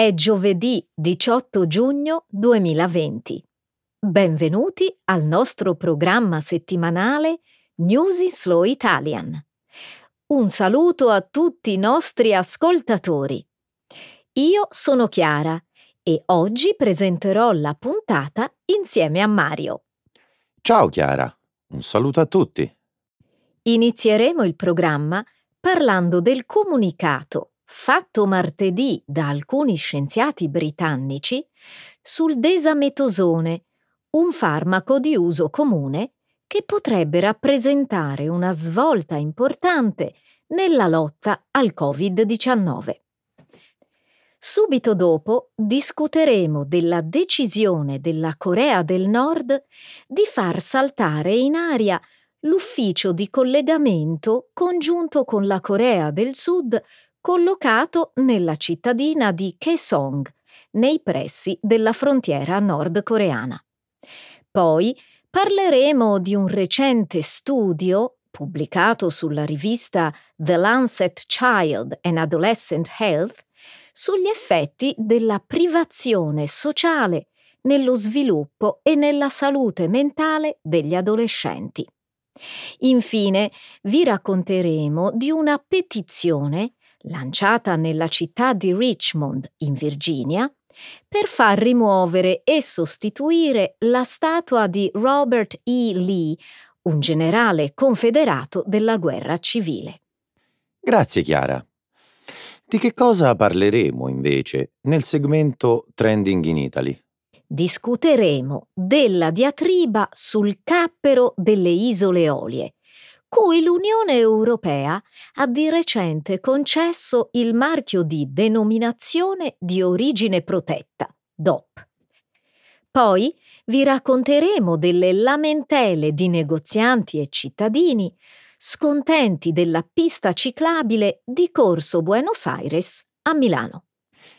È giovedì 18 giugno 2020. Benvenuti al nostro programma settimanale News in Slow Italian. Un saluto a tutti i nostri ascoltatori. Io sono Chiara e oggi presenterò la puntata insieme a Mario. Ciao Chiara, un saluto a tutti. Inizieremo il programma parlando del comunicato fatto martedì da alcuni scienziati britannici sul desametosone, un farmaco di uso comune che potrebbe rappresentare una svolta importante nella lotta al Covid-19. Subito dopo discuteremo della decisione della Corea del Nord di far saltare in aria l'ufficio di collegamento congiunto con la Corea del Sud collocato nella cittadina di Kaesong, nei pressi della frontiera nordcoreana. Poi parleremo di un recente studio pubblicato sulla rivista The Lancet Child and Adolescent Health sugli effetti della privazione sociale nello sviluppo e nella salute mentale degli adolescenti. Infine vi racconteremo di una petizione lanciata nella città di Richmond, in Virginia, per far rimuovere e sostituire la statua di Robert E. Lee, un generale confederato della guerra civile. Grazie Chiara. Di che cosa parleremo invece nel segmento Trending in Italy? Discuteremo della diatriba sul cappero delle isole Olie, cui l'Unione Europea ha di recente concesso il marchio di denominazione di origine protetta, DOP. Poi vi racconteremo delle lamentele di negozianti e cittadini scontenti della pista ciclabile di Corso Buenos Aires a Milano.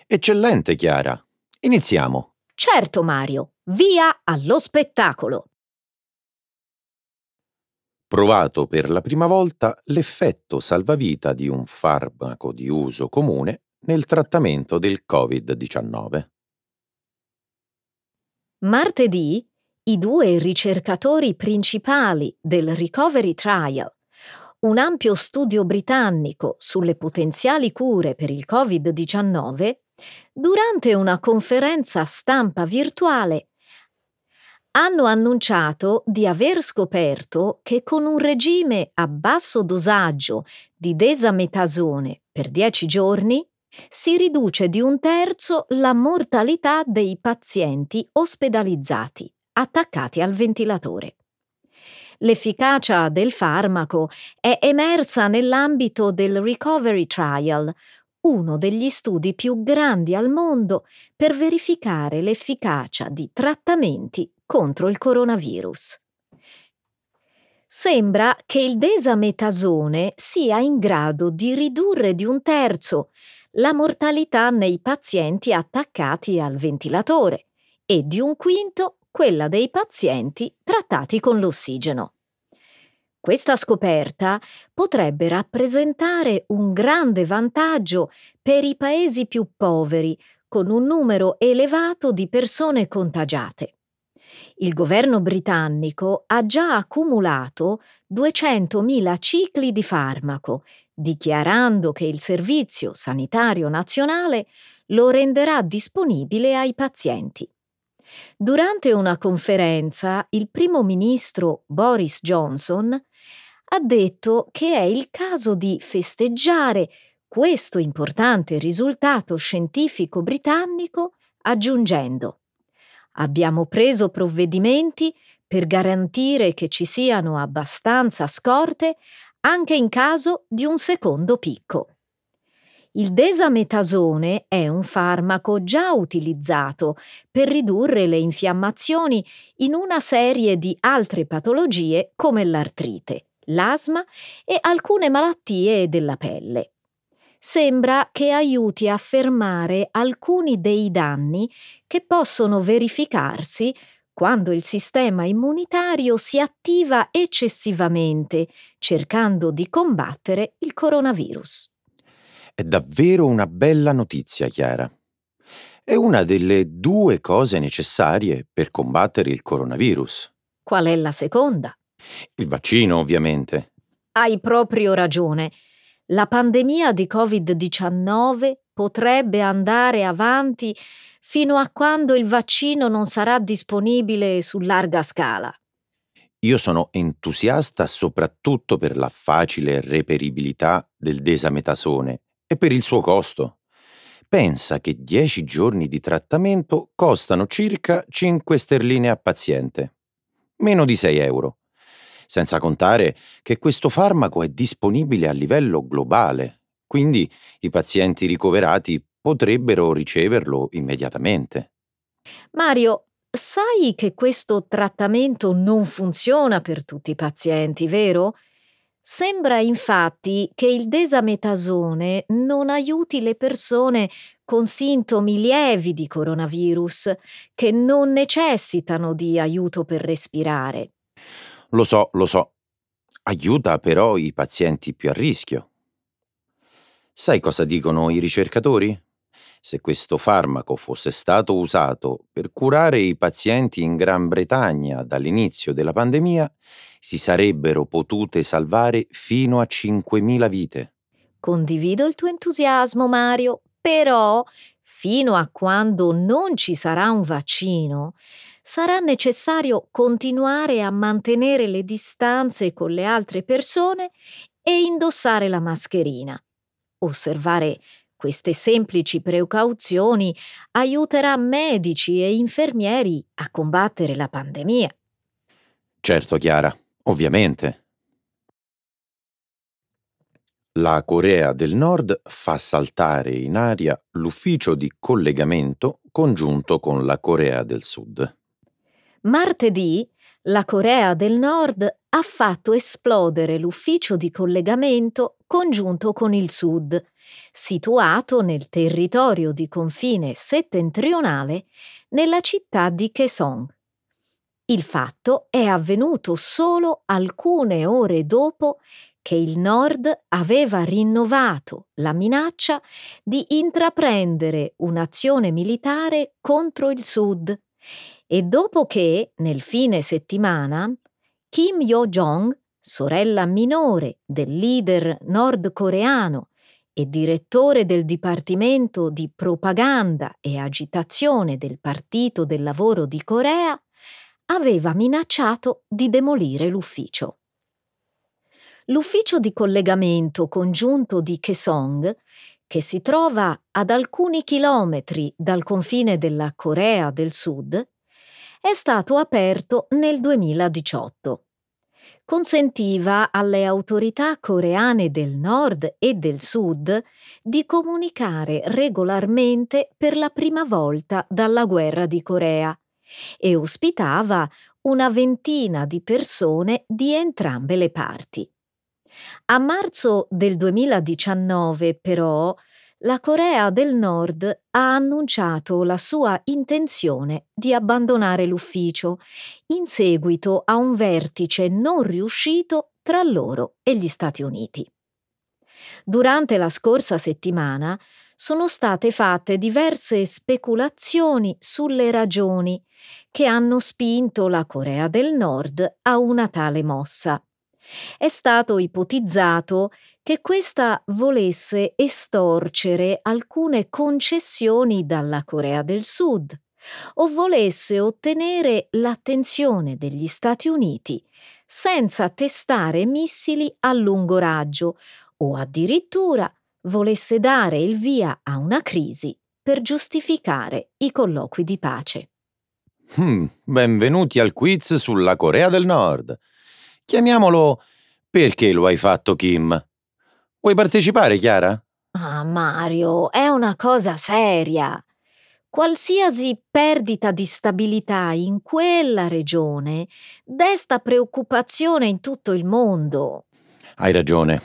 Eccellente, Chiara. Iniziamo. Certo, Mario. Via allo spettacolo provato per la prima volta l'effetto salvavita di un farmaco di uso comune nel trattamento del Covid-19. Martedì i due ricercatori principali del Recovery Trial, un ampio studio britannico sulle potenziali cure per il Covid-19, durante una conferenza stampa virtuale hanno annunciato di aver scoperto che con un regime a basso dosaggio di desametasone per 10 giorni si riduce di un terzo la mortalità dei pazienti ospedalizzati attaccati al ventilatore. L'efficacia del farmaco è emersa nell'ambito del Recovery Trial, uno degli studi più grandi al mondo per verificare l'efficacia di trattamenti contro il coronavirus. Sembra che il desametasone sia in grado di ridurre di un terzo la mortalità nei pazienti attaccati al ventilatore e di un quinto quella dei pazienti trattati con l'ossigeno. Questa scoperta potrebbe rappresentare un grande vantaggio per i paesi più poveri, con un numero elevato di persone contagiate il governo britannico ha già accumulato 200.000 cicli di farmaco, dichiarando che il Servizio Sanitario Nazionale lo renderà disponibile ai pazienti. Durante una conferenza, il primo ministro Boris Johnson ha detto che è il caso di festeggiare questo importante risultato scientifico britannico aggiungendo Abbiamo preso provvedimenti per garantire che ci siano abbastanza scorte anche in caso di un secondo picco. Il desametasone è un farmaco già utilizzato per ridurre le infiammazioni in una serie di altre patologie come l'artrite, l'asma e alcune malattie della pelle sembra che aiuti a fermare alcuni dei danni che possono verificarsi quando il sistema immunitario si attiva eccessivamente cercando di combattere il coronavirus. È davvero una bella notizia, Chiara. È una delle due cose necessarie per combattere il coronavirus. Qual è la seconda? Il vaccino, ovviamente. Hai proprio ragione. La pandemia di Covid-19 potrebbe andare avanti fino a quando il vaccino non sarà disponibile su larga scala. Io sono entusiasta soprattutto per la facile reperibilità del desametasone e per il suo costo. Pensa che 10 giorni di trattamento costano circa 5 sterline a paziente, meno di 6 euro. Senza contare che questo farmaco è disponibile a livello globale, quindi i pazienti ricoverati potrebbero riceverlo immediatamente. Mario, sai che questo trattamento non funziona per tutti i pazienti, vero? Sembra infatti che il desametasone non aiuti le persone con sintomi lievi di coronavirus, che non necessitano di aiuto per respirare. Lo so, lo so. Aiuta però i pazienti più a rischio. Sai cosa dicono i ricercatori? se questo farmaco fosse stato usato per curare i pazienti in Gran Bretagna dall'inizio della pandemia, si sarebbero potute salvare fino a 5.000 vite. Condivido il tuo entusiasmo, Mario, però fino a quando non ci sarà un vaccino, sarà necessario continuare a mantenere le distanze con le altre persone e indossare la mascherina. Osservare queste semplici precauzioni aiuterà medici e infermieri a combattere la pandemia. Certo, Chiara, ovviamente. La Corea del Nord fa saltare in aria l'ufficio di collegamento congiunto con la Corea del Sud. Martedì la Corea del Nord ha fatto esplodere l'ufficio di collegamento congiunto con il Sud, situato nel territorio di confine settentrionale nella città di Kaesong. Il fatto è avvenuto solo alcune ore dopo che il Nord aveva rinnovato la minaccia di intraprendere un'azione militare contro il Sud e dopo che, nel fine settimana, Kim Yo-jong, sorella minore del leader nordcoreano e direttore del Dipartimento di Propaganda e Agitazione del Partito del Lavoro di Corea, aveva minacciato di demolire l'ufficio. L'ufficio di collegamento congiunto di Kaesong, che si trova ad alcuni chilometri dal confine della Corea del Sud, è stato aperto nel 2018. Consentiva alle autorità coreane del nord e del sud di comunicare regolarmente per la prima volta dalla guerra di Corea e ospitava una ventina di persone di entrambe le parti. A marzo del 2019, però, la Corea del Nord ha annunciato la sua intenzione di abbandonare l'ufficio in seguito a un vertice non riuscito tra loro e gli Stati Uniti. Durante la scorsa settimana sono state fatte diverse speculazioni sulle ragioni che hanno spinto la Corea del Nord a una tale mossa. È stato ipotizzato che questa volesse estorcere alcune concessioni dalla Corea del Sud o volesse ottenere l'attenzione degli Stati Uniti senza testare missili a lungo raggio o addirittura volesse dare il via a una crisi per giustificare i colloqui di pace. Hmm, benvenuti al quiz sulla Corea del Nord. Chiamiamolo Perché lo hai fatto, Kim? Vuoi partecipare, Chiara? Ah, Mario, è una cosa seria. Qualsiasi perdita di stabilità in quella regione desta preoccupazione in tutto il mondo. Hai ragione.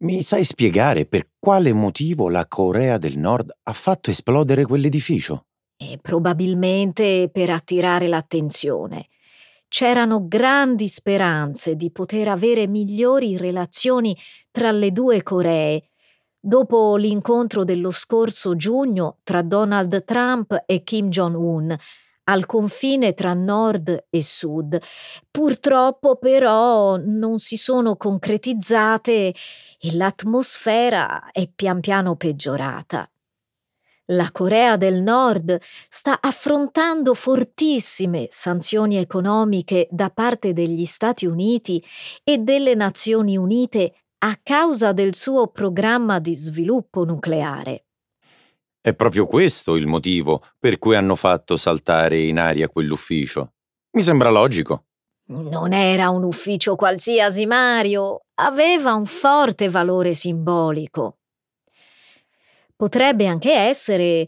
Mi sai spiegare per quale motivo la Corea del Nord ha fatto esplodere quell'edificio? E probabilmente per attirare l'attenzione c'erano grandi speranze di poter avere migliori relazioni tra le due Coree, dopo l'incontro dello scorso giugno tra Donald Trump e Kim Jong-un al confine tra nord e sud. Purtroppo però non si sono concretizzate e l'atmosfera è pian piano peggiorata. La Corea del Nord sta affrontando fortissime sanzioni economiche da parte degli Stati Uniti e delle Nazioni Unite a causa del suo programma di sviluppo nucleare. È proprio questo il motivo per cui hanno fatto saltare in aria quell'ufficio. Mi sembra logico. Non era un ufficio qualsiasi, Mario. Aveva un forte valore simbolico. Potrebbe anche essere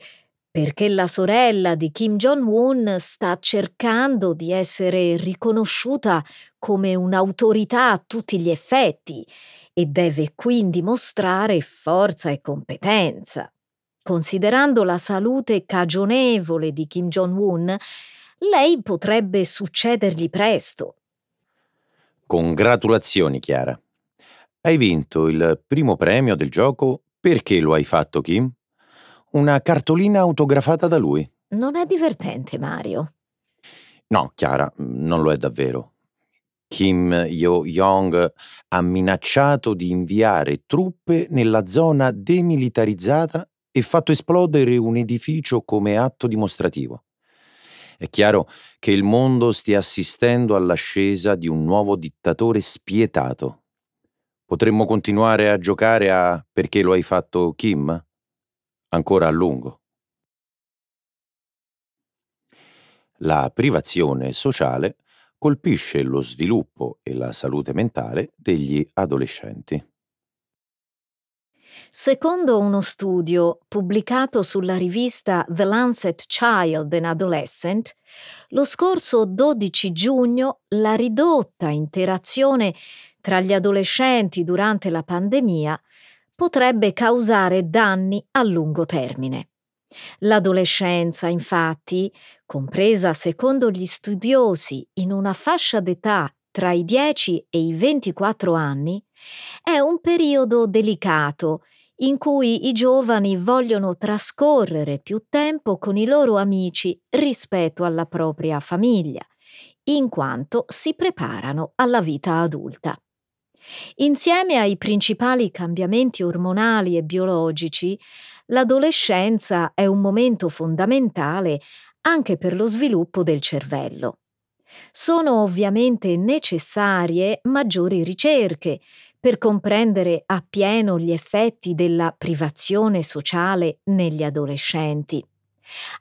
perché la sorella di Kim Jong-un sta cercando di essere riconosciuta come un'autorità a tutti gli effetti e deve quindi mostrare forza e competenza. Considerando la salute cagionevole di Kim Jong-un, lei potrebbe succedergli presto. Congratulazioni, Chiara. Hai vinto il primo premio del gioco Perché lo hai fatto, Kim? Una cartolina autografata da lui. Non è divertente, Mario. No, Chiara, non lo è davvero. Kim Yo-jong ha minacciato di inviare truppe nella zona demilitarizzata e fatto esplodere un edificio come atto dimostrativo. È chiaro che il mondo stia assistendo all'ascesa di un nuovo dittatore spietato. Potremmo continuare a giocare a perché lo hai fatto Kim? Ancora a lungo. La privazione sociale colpisce lo sviluppo e la salute mentale degli adolescenti. Secondo uno studio pubblicato sulla rivista The Lancet Child and Adolescent, lo scorso 12 giugno la ridotta interazione tra gli adolescenti durante la pandemia potrebbe causare danni a lungo termine. L'adolescenza, infatti, compresa secondo gli studiosi in una fascia d'età tra i 10 e i 24 anni, è un periodo delicato in cui i giovani vogliono trascorrere più tempo con i loro amici rispetto alla propria famiglia, in quanto si preparano alla vita adulta. Insieme ai principali cambiamenti ormonali e biologici, l'adolescenza è un momento fondamentale anche per lo sviluppo del cervello. Sono ovviamente necessarie maggiori ricerche per comprendere appieno gli effetti della privazione sociale negli adolescenti.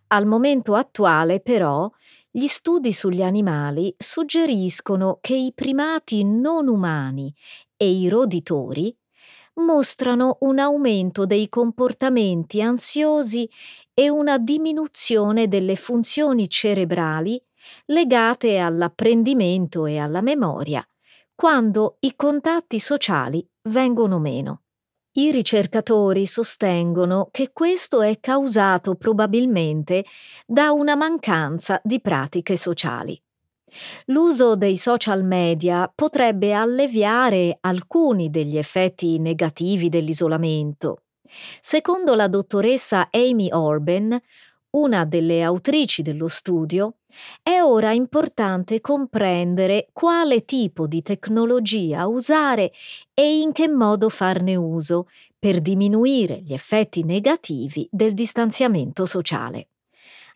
Al momento attuale, però, gli studi sugli animali suggeriscono che i primati non umani e i roditori mostrano un aumento dei comportamenti ansiosi e una diminuzione delle funzioni cerebrali legate all'apprendimento e alla memoria quando i contatti sociali vengono meno. I ricercatori sostengono che questo è causato probabilmente da una mancanza di pratiche sociali. L'uso dei social media potrebbe alleviare alcuni degli effetti negativi dell'isolamento. Secondo la dottoressa Amy Orben, una delle autrici dello studio, è ora importante comprendere quale tipo di tecnologia usare e in che modo farne uso per diminuire gli effetti negativi del distanziamento sociale.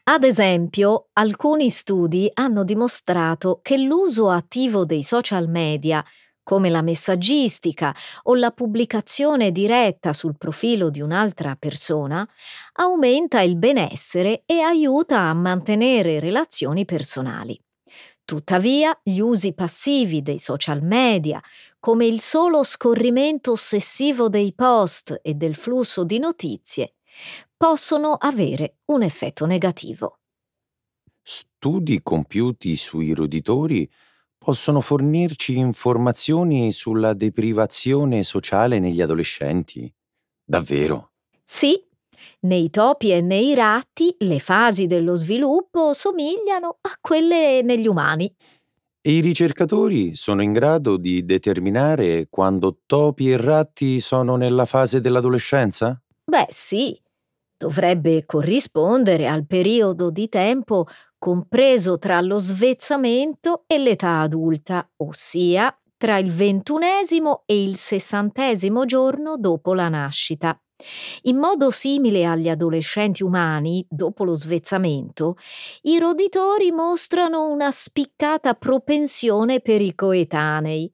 Ad esempio, alcuni studi hanno dimostrato che l'uso attivo dei social media come la messaggistica o la pubblicazione diretta sul profilo di un'altra persona, aumenta il benessere e aiuta a mantenere relazioni personali. Tuttavia, gli usi passivi dei social media, come il solo scorrimento ossessivo dei post e del flusso di notizie, possono avere un effetto negativo. Studi compiuti sui roditori possono fornirci informazioni sulla deprivazione sociale negli adolescenti. Davvero? Sì, nei topi e nei ratti le fasi dello sviluppo somigliano a quelle negli umani. E i ricercatori sono in grado di determinare quando topi e ratti sono nella fase dell'adolescenza? Beh, sì, dovrebbe corrispondere al periodo di tempo compreso tra lo svezzamento e l'età adulta, ossia tra il ventunesimo e il sessantesimo giorno dopo la nascita. In modo simile agli adolescenti umani, dopo lo svezzamento, i roditori mostrano una spiccata propensione per i coetanei.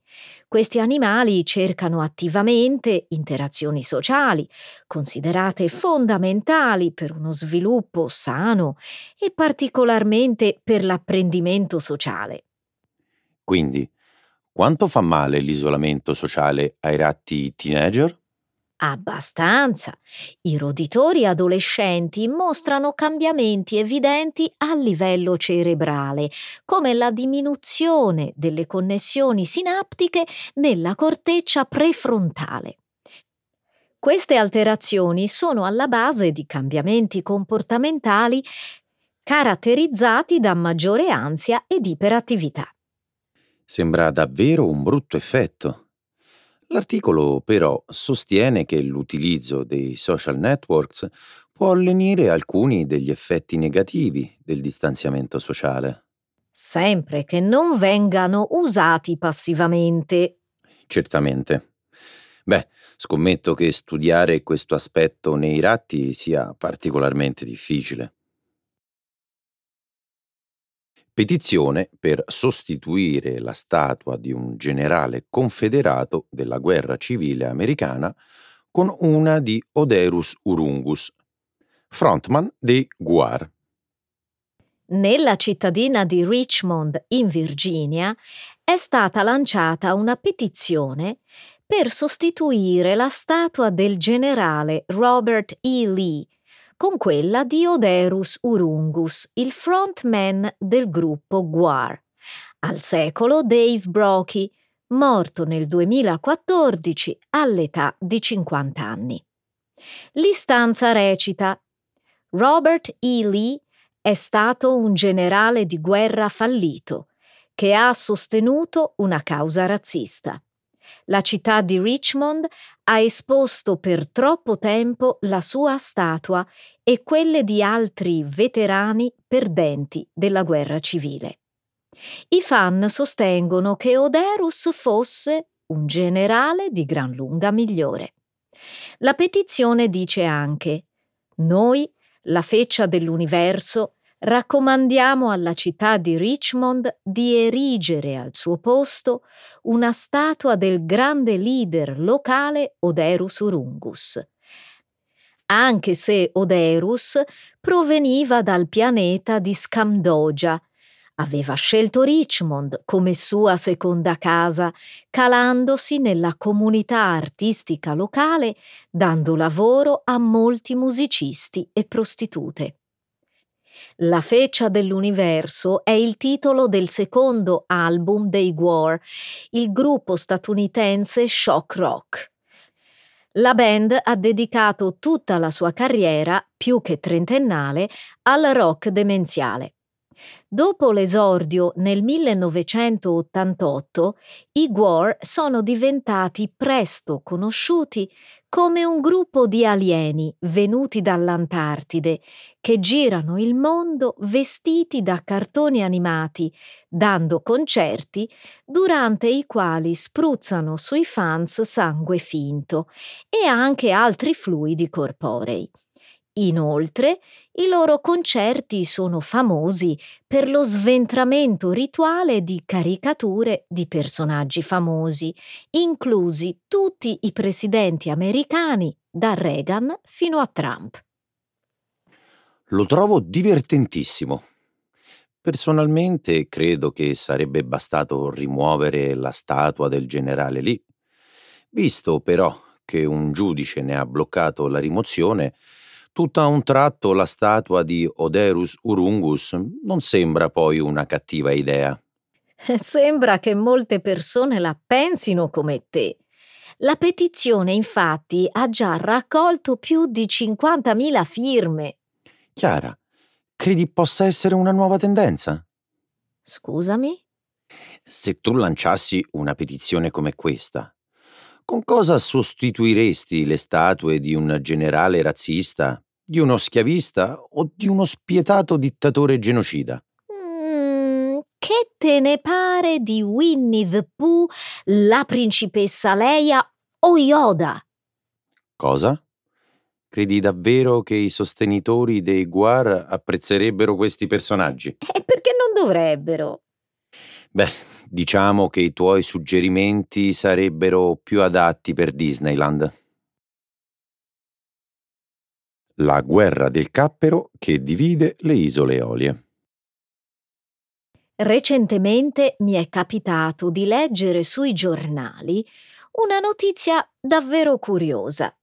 Questi animali cercano attivamente interazioni sociali, considerate fondamentali per uno sviluppo sano e particolarmente per l'apprendimento sociale. Quindi, quanto fa male l'isolamento sociale ai ratti teenager? Abbastanza. I roditori adolescenti mostrano cambiamenti evidenti a livello cerebrale, come la diminuzione delle connessioni sinaptiche nella corteccia prefrontale. Queste alterazioni sono alla base di cambiamenti comportamentali caratterizzati da maggiore ansia ed iperattività. Sembra davvero un brutto effetto. L'articolo però sostiene che l'utilizzo dei social networks può lenire alcuni degli effetti negativi del distanziamento sociale. Sempre che non vengano usati passivamente. Certamente. Beh, scommetto che studiare questo aspetto nei ratti sia particolarmente difficile. Petizione per sostituire la statua di un generale confederato della guerra civile americana con una di Oderus Urungus, frontman dei Guar. Nella cittadina di Richmond, in Virginia, è stata lanciata una petizione per sostituire la statua del generale Robert E. Lee con quella di Oderus Urungus, il frontman del gruppo Guar. Al secolo Dave Brockie, morto nel 2014 all'età di 50 anni. L'istanza recita Robert E. Lee è stato un generale di guerra fallito che ha sostenuto una causa razzista. La città di Richmond ha esposto per troppo tempo la sua statua e quelle di altri veterani perdenti della guerra civile. I fan sostengono che Oderus fosse un generale di gran lunga migliore. La petizione dice anche Noi, la feccia dell'universo, raccomandiamo alla città di Richmond di erigere al suo posto una statua del grande leader locale Oderus Urungus. Anche se Oderus proveniva dal pianeta di Scamdogia, aveva scelto Richmond come sua seconda casa, calandosi nella comunità artistica locale, dando lavoro a molti musicisti e prostitute. La feccia dell'universo è il titolo del secondo album dei War, il gruppo statunitense Shock Rock. La band ha dedicato tutta la sua carriera, più che trentennale, al rock demenziale. Dopo l'esordio nel 1988, i Gwar sono diventati presto conosciuti come un gruppo di alieni venuti dall'Antartide che girano il mondo vestiti da cartoni animati, dando concerti durante i quali spruzzano sui fans sangue finto e anche altri fluidi corporei. Inoltre, i loro concerti sono famosi per lo sventramento rituale di caricature di personaggi famosi, inclusi tutti i presidenti americani, da Reagan fino a Trump. Lo trovo divertentissimo. Personalmente credo che sarebbe bastato rimuovere la statua del generale lì. Visto però che un giudice ne ha bloccato la rimozione, Tutta un tratto la statua di Oderus Urungus non sembra poi una cattiva idea. Sembra che molte persone la pensino come te. La petizione infatti ha già raccolto più di 50.000 firme. Chiara, credi possa essere una nuova tendenza? Scusami? Se tu lanciassi una petizione come questa, con cosa sostituiresti le statue di un generale razzista, di uno schiavista o di uno spietato dittatore genocida? Mm, che te ne pare di Winnie the Pooh, la principessa Leia o Yoda? Cosa? Credi davvero che i sostenitori dei Guar apprezzerebbero questi personaggi? E perché non dovrebbero? Beh, diciamo che i tuoi suggerimenti sarebbero più adatti per Disneyland. La guerra del cappero che divide le isole Eolie. Recentemente mi è capitato di leggere sui giornali una notizia davvero curiosa.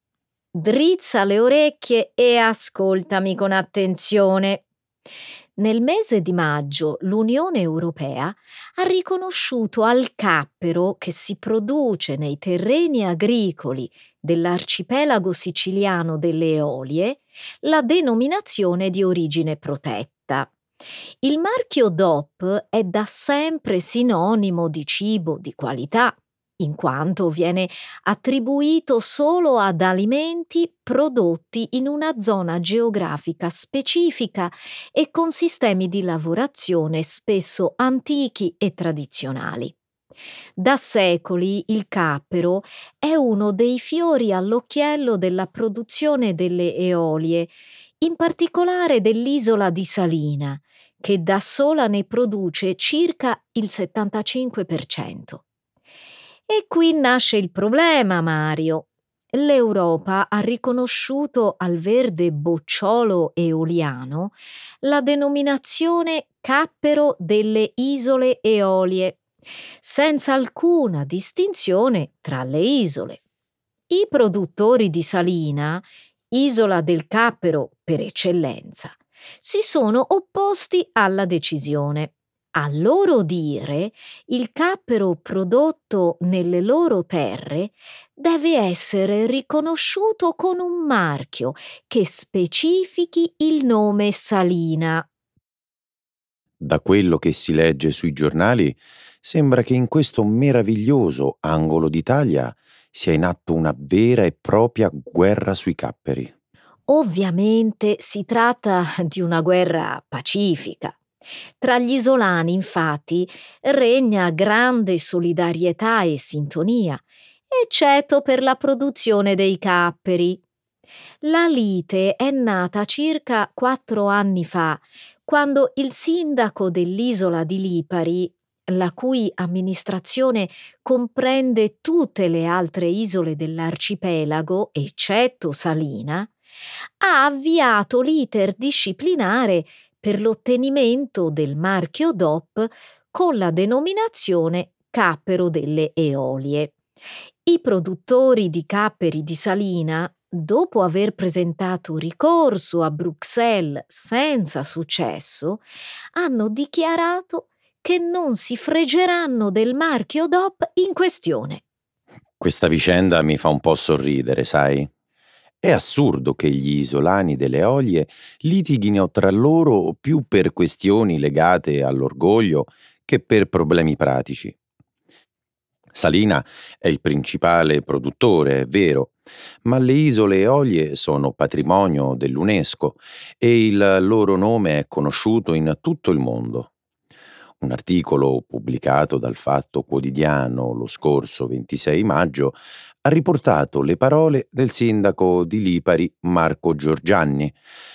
Drizza le orecchie e ascoltami con attenzione. Nel mese di maggio l'Unione Europea ha riconosciuto al cappero che si produce nei terreni agricoli dell'arcipelago siciliano delle Eolie la denominazione di origine protetta. Il marchio DOP è da sempre sinonimo di cibo di qualità, in quanto viene attribuito solo ad alimenti prodotti in una zona geografica specifica e con sistemi di lavorazione spesso antichi e tradizionali. Da secoli il cappero è uno dei fiori all'occhiello della produzione delle eolie, in particolare dell'isola di Salina, che da sola ne produce circa il 75%. E qui nasce il problema, Mario. L'Europa ha riconosciuto al verde bocciolo eoliano la denominazione cappero delle isole Eolie, senza alcuna distinzione tra le isole. I produttori di Salina, isola del cappero per eccellenza, si sono opposti alla decisione. A loro dire, il cappero prodotto nelle loro terre deve essere riconosciuto con un marchio che specifichi il nome Salina. Da quello che si legge sui giornali, sembra che in questo meraviglioso angolo d'Italia sia in atto una vera e propria guerra sui capperi. Ovviamente si tratta di una guerra pacifica. Tra gli isolani, infatti, regna grande solidarietà e sintonia, eccetto per la produzione dei capperi. La lite è nata circa quattro anni fa, quando il sindaco dell'isola di Lipari, la cui amministrazione comprende tutte le altre isole dell'arcipelago, eccetto Salina, ha avviato l'iter disciplinare per l'ottenimento del marchio DOP con la denominazione cappero delle Eolie. I produttori di capperi di Salina, dopo aver presentato ricorso a Bruxelles senza successo, hanno dichiarato che non si freggeranno del marchio DOP in questione. Questa vicenda mi fa un po' sorridere, sai? È assurdo che gli isolani delle Olie litighino tra loro più per questioni legate all'orgoglio che per problemi pratici. Salina è il principale produttore, è vero, ma le isole Eolie sono patrimonio dell'UNESCO e il loro nome è conosciuto in tutto il mondo. Un articolo pubblicato dal Fatto Quotidiano lo scorso 26 maggio ha riportato le parole del sindaco di Lipari Marco Giorgianni,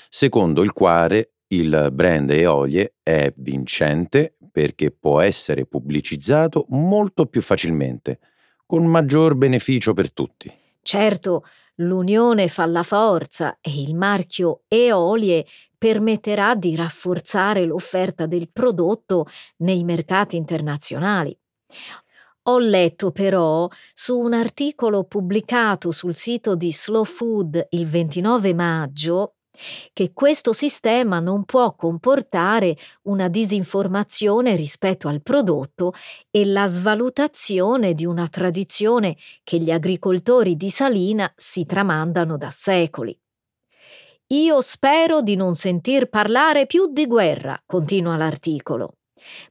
secondo il quale il brand Eolie è vincente perché può essere pubblicizzato molto più facilmente, con maggior beneficio per tutti. Certo, l'unione fa la forza e il marchio Eolie permetterà di rafforzare l'offerta del prodotto nei mercati internazionali. Ho letto però su un articolo pubblicato sul sito di Slow Food il 29 maggio che questo sistema non può comportare una disinformazione rispetto al prodotto e la svalutazione di una tradizione che gli agricoltori di Salina si tramandano da secoli. Io spero di non sentir parlare più di guerra, continua l'articolo.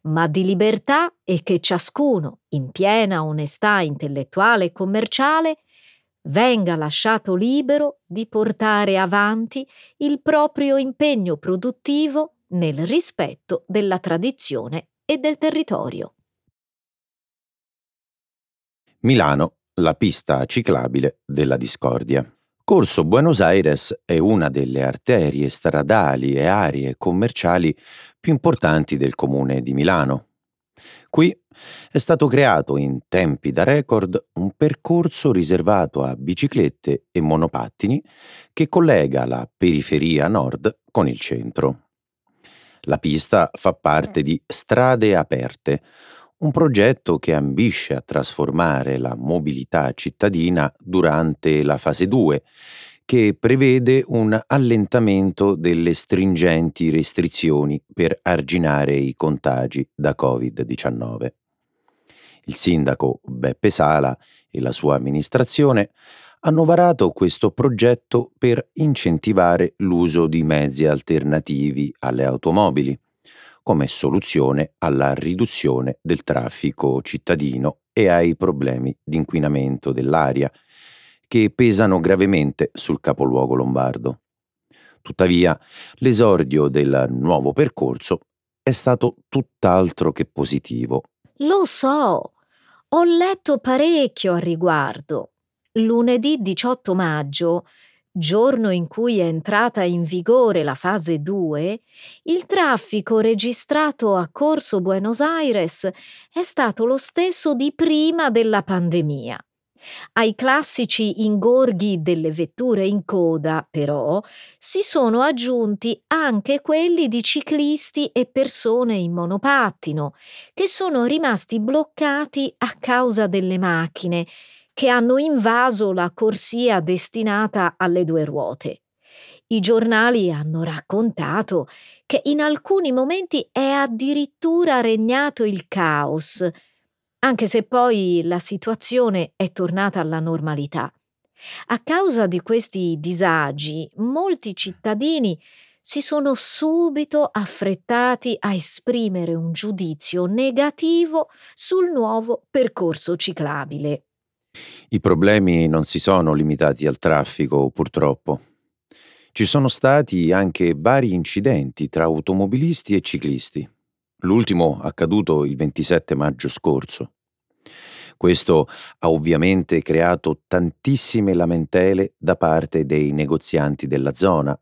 Ma di libertà e che ciascuno, in piena onestà intellettuale e commerciale, venga lasciato libero di portare avanti il proprio impegno produttivo nel rispetto della tradizione e del territorio. Milano, la pista ciclabile della discordia. Corso Buenos Aires è una delle arterie stradali e aree commerciali più importanti del comune di Milano. Qui è stato creato in tempi da record un percorso riservato a biciclette e monopattini che collega la periferia nord con il centro. La pista fa parte di Strade Aperte, un progetto che ambisce a trasformare la mobilità cittadina durante la fase 2, che prevede un allentamento delle stringenti restrizioni per arginare i contagi da Covid-19. Il sindaco Beppe Sala e la sua amministrazione hanno varato questo progetto per incentivare l'uso di mezzi alternativi alle automobili come soluzione alla riduzione del traffico cittadino e ai problemi di inquinamento dell'aria, che pesano gravemente sul capoluogo lombardo. Tuttavia, l'esordio del nuovo percorso è stato tutt'altro che positivo. Lo so, ho letto parecchio a riguardo. Lunedì 18 maggio giorno in cui è entrata in vigore la fase 2, il traffico registrato a Corso Buenos Aires è stato lo stesso di prima della pandemia. Ai classici ingorghi delle vetture in coda, però, si sono aggiunti anche quelli di ciclisti e persone in monopattino, che sono rimasti bloccati a causa delle macchine che hanno invaso la corsia destinata alle due ruote. I giornali hanno raccontato che in alcuni momenti è addirittura regnato il caos, anche se poi la situazione è tornata alla normalità. A causa di questi disagi, molti cittadini si sono subito affrettati a esprimere un giudizio negativo sul nuovo percorso ciclabile. I problemi non si sono limitati al traffico, purtroppo. Ci sono stati anche vari incidenti tra automobilisti e ciclisti. L'ultimo accaduto il 27 maggio scorso. Questo ha ovviamente creato tantissime lamentele da parte dei negozianti della zona,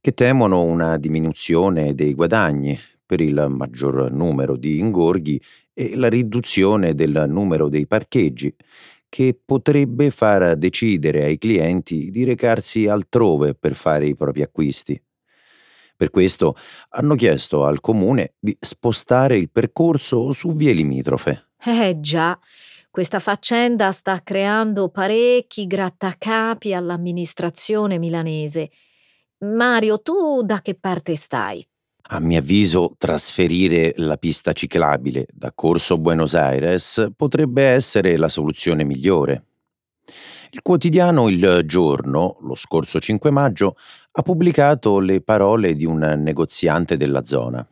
che temono una diminuzione dei guadagni per il maggior numero di ingorghi e la riduzione del numero dei parcheggi, che potrebbe far decidere ai clienti di recarsi altrove per fare i propri acquisti. Per questo hanno chiesto al comune di spostare il percorso su vie limitrofe. Eh già, questa faccenda sta creando parecchi grattacapi all'amministrazione milanese. Mario, tu da che parte stai? A mio avviso, trasferire la pista ciclabile da Corso Buenos Aires potrebbe essere la soluzione migliore. Il quotidiano Il Giorno, lo scorso 5 maggio, ha pubblicato le parole di un negoziante della zona.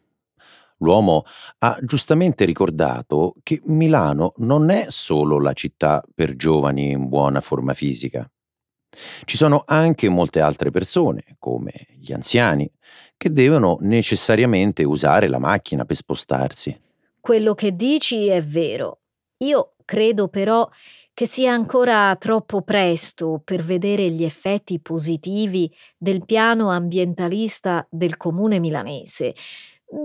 L'uomo ha giustamente ricordato che Milano non è solo la città per giovani in buona forma fisica. Ci sono anche molte altre persone, come gli anziani, che devono necessariamente usare la macchina per spostarsi. Quello che dici è vero. Io credo però che sia ancora troppo presto per vedere gli effetti positivi del piano ambientalista del comune milanese.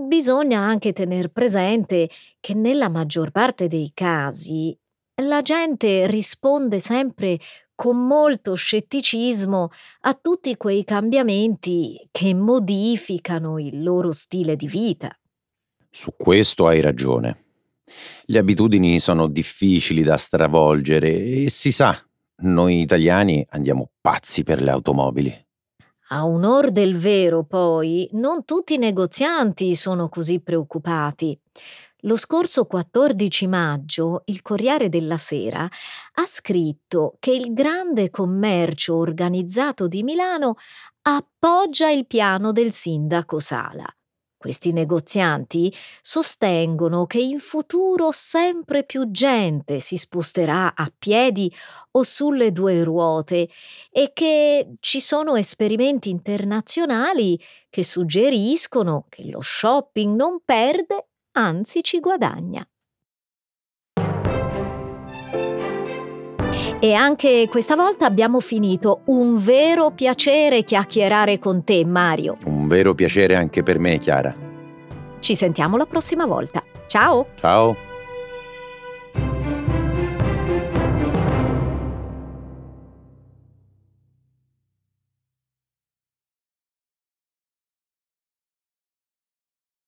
Bisogna anche tener presente che nella maggior parte dei casi la gente risponde sempre con molto scetticismo a tutti quei cambiamenti che modificano il loro stile di vita. Su questo hai ragione. Le abitudini sono difficili da stravolgere e si sa, noi italiani andiamo pazzi per le automobili. A onor del vero, poi, non tutti i negozianti sono così preoccupati. Lo scorso 14 maggio il Corriere della Sera ha scritto che il grande commercio organizzato di Milano appoggia il piano del sindaco Sala. Questi negozianti sostengono che in futuro sempre più gente si sposterà a piedi o sulle due ruote e che ci sono esperimenti internazionali che suggeriscono che lo shopping non perde, anzi ci guadagna. E anche questa volta abbiamo finito. Un vero piacere chiacchierare con te, Mario. Un vero piacere anche per me, Chiara. Ci sentiamo la prossima volta. Ciao! Ciao!